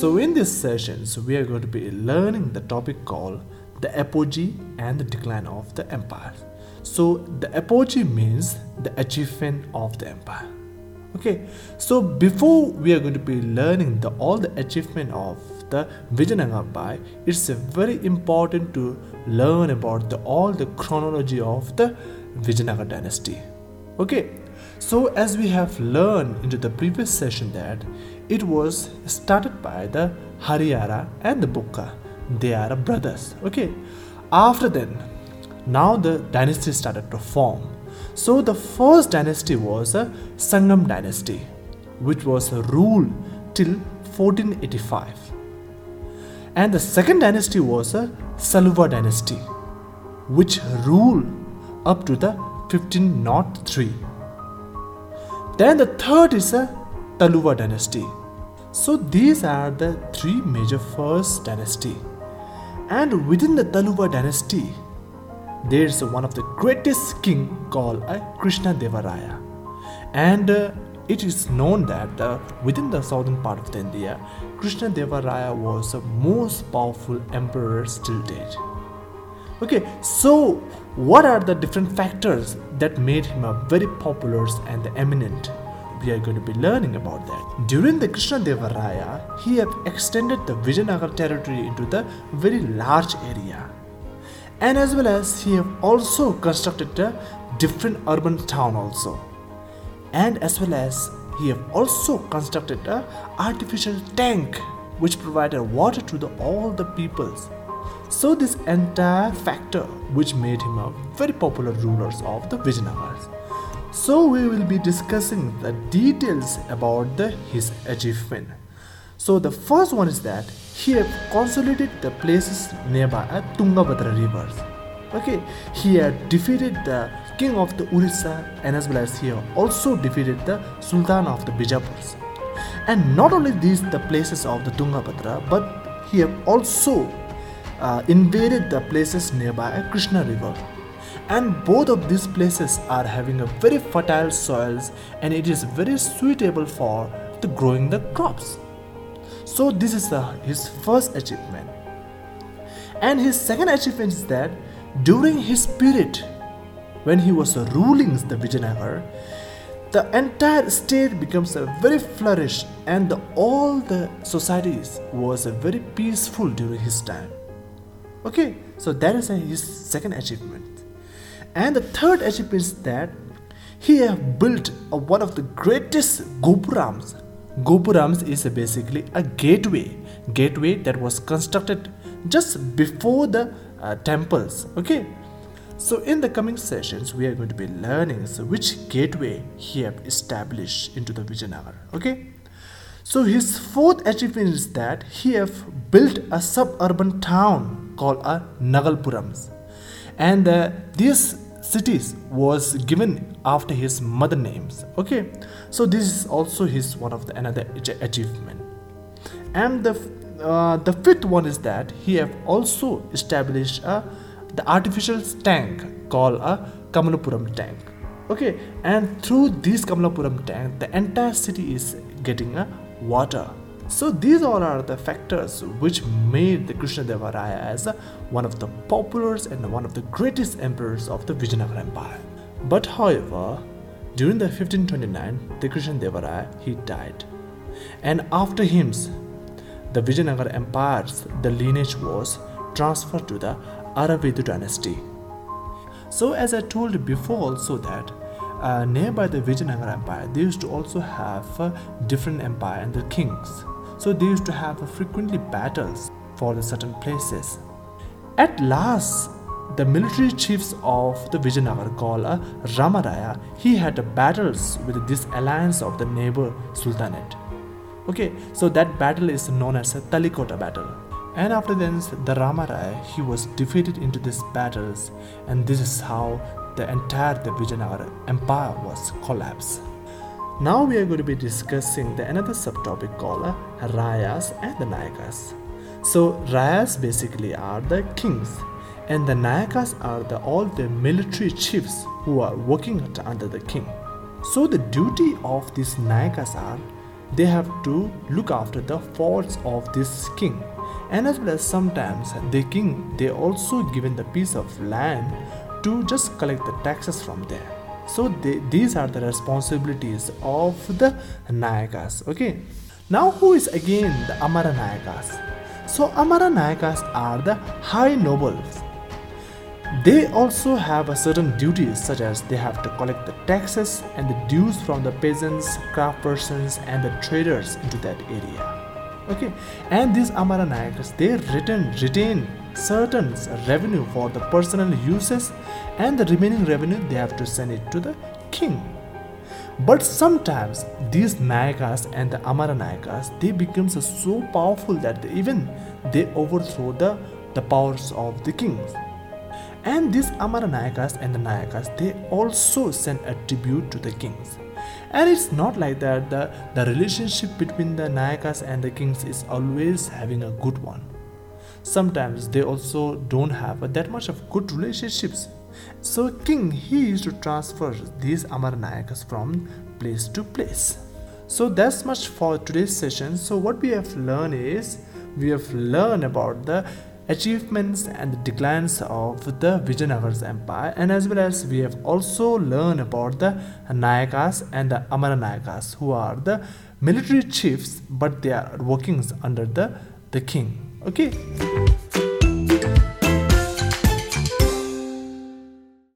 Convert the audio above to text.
So in these sessions, we are going to be learning the topic called the apogee and the decline of the empire. So the apogee means the achievement of the empire. Okay, so before we are going to be learning the all the achievement of the Vijayanagara Empire, it's very important to learn about the all the chronology of the Vijayanagara dynasty. Okay, so as we have learned into the previous session that it was started by the Harihara and the Bukka. They are brothers. Okay, after then, now the dynasty started to form so the first dynasty was a Sangam dynasty, which was ruled till 1485. And the second dynasty was a Saluva dynasty, which ruled up to the 1503. Then the third is a Taluva dynasty. So these are the three major first dynasty. And within the Taluva dynasty, there's one of the greatest king called uh, Krishna Devaraya. And uh, it is known that uh, within the southern part of the India, Krishna Devaraya was the most powerful emperor still dead. Okay, so what are the different factors that made him a very popular and eminent? We are going to be learning about that. During the Krishna Devaraya, he have extended the Vijayanagar territory into the very large area and as well as he have also constructed a different urban town also and as well as he have also constructed a artificial tank which provided water to the, all the peoples so this entire factor which made him a very popular ruler of the Vijayanagars. So we will be discussing the details about the, his achievement. So the first one is that he have consolidated the places nearby at Tungabhadra rivers. Okay, he had defeated the king of the Orissa and as well as he also defeated the Sultan of the Bijapurs. And not only these the places of the Tungabhadra, but he also uh, invaded the places nearby Krishna river. And both of these places are having a very fertile soils and it is very suitable for the growing the crops. So this is his first achievement. And his second achievement is that during his period, when he was ruling the Vijayanagar, the entire state becomes a very flourished and the, all the societies was very peaceful during his time. Okay, so that is his second achievement. And the third achievement is that he have built a, one of the greatest gopurams Gopurams is basically a gateway, gateway that was constructed just before the uh, temples. Okay, so in the coming sessions, we are going to be learning so which gateway he have established into the Vijayanagar. Okay, so his fourth achievement is that he have built a suburban town called a Nagalpurams, and uh, this cities was given after his mother names okay? So this is also his one of the another achievement. And the uh, the fifth one is that he have also established a the artificial tank called a Kamalapuram tank okay? And through this Kamalapuram tank the entire city is getting a water so these all are the factors which made the Krishnadevaraya as one of the popular and one of the greatest emperors of the Vijayanagara Empire. But however, during the 1529, the Krishnadevaraya he died, and after him, the Vijayanagara Empire's the lineage was transferred to the Aravidu dynasty. So as I told before also that uh, nearby the Vijayanagara Empire, they used to also have a different empire and the kings. So they used to have frequently battles for the certain places. At last, the military chiefs of the Vijayanagar called uh, Ramaraya, he had battles with this alliance of the neighbor Sultanate. Okay, so that battle is known as a Talikota battle. And after this, the Ramaraya, he was defeated into these battles, and this is how the entire the Vijayanagar empire was collapsed. Now we are going to be discussing the another subtopic called uh, Rayas and the Nayakas. So Rayas basically are the kings and the Nayakas are the, all the military chiefs who are working under the king. So the duty of these Nayakas are they have to look after the faults of this king and as well as sometimes the king they also given the piece of land to just collect the taxes from there so they, these are the responsibilities of the nayakas okay? Now who is again the amara nayakas? So amara nayakas are the high nobles. They also have a certain duties such as they have to collect the taxes and the dues from the peasants, craftspersons and the traders into that area. Okay, and these Amaranayakas they return retain certain revenue for the personal uses and the remaining revenue they have to send it to the king. But sometimes these Nayakas and the Amaranayakas they become so powerful that they even they overthrow the, the powers of the kings and these Amaranayakas and the Nayakas they also send a tribute to the kings. And it's not like that the, the relationship between the Nayakas and the kings is always having a good one. Sometimes they also don't have that much of good relationships. So king he used to transfer these Amaranayakas from place to place. So that's much for today's session. So what we have learned is we have learned about the achievements and the declines of the Vijayanagara Empire and as well as we have also learned about the Nayakas and the Amaranayakas who are the military chiefs but they are working under the, the king. Okay.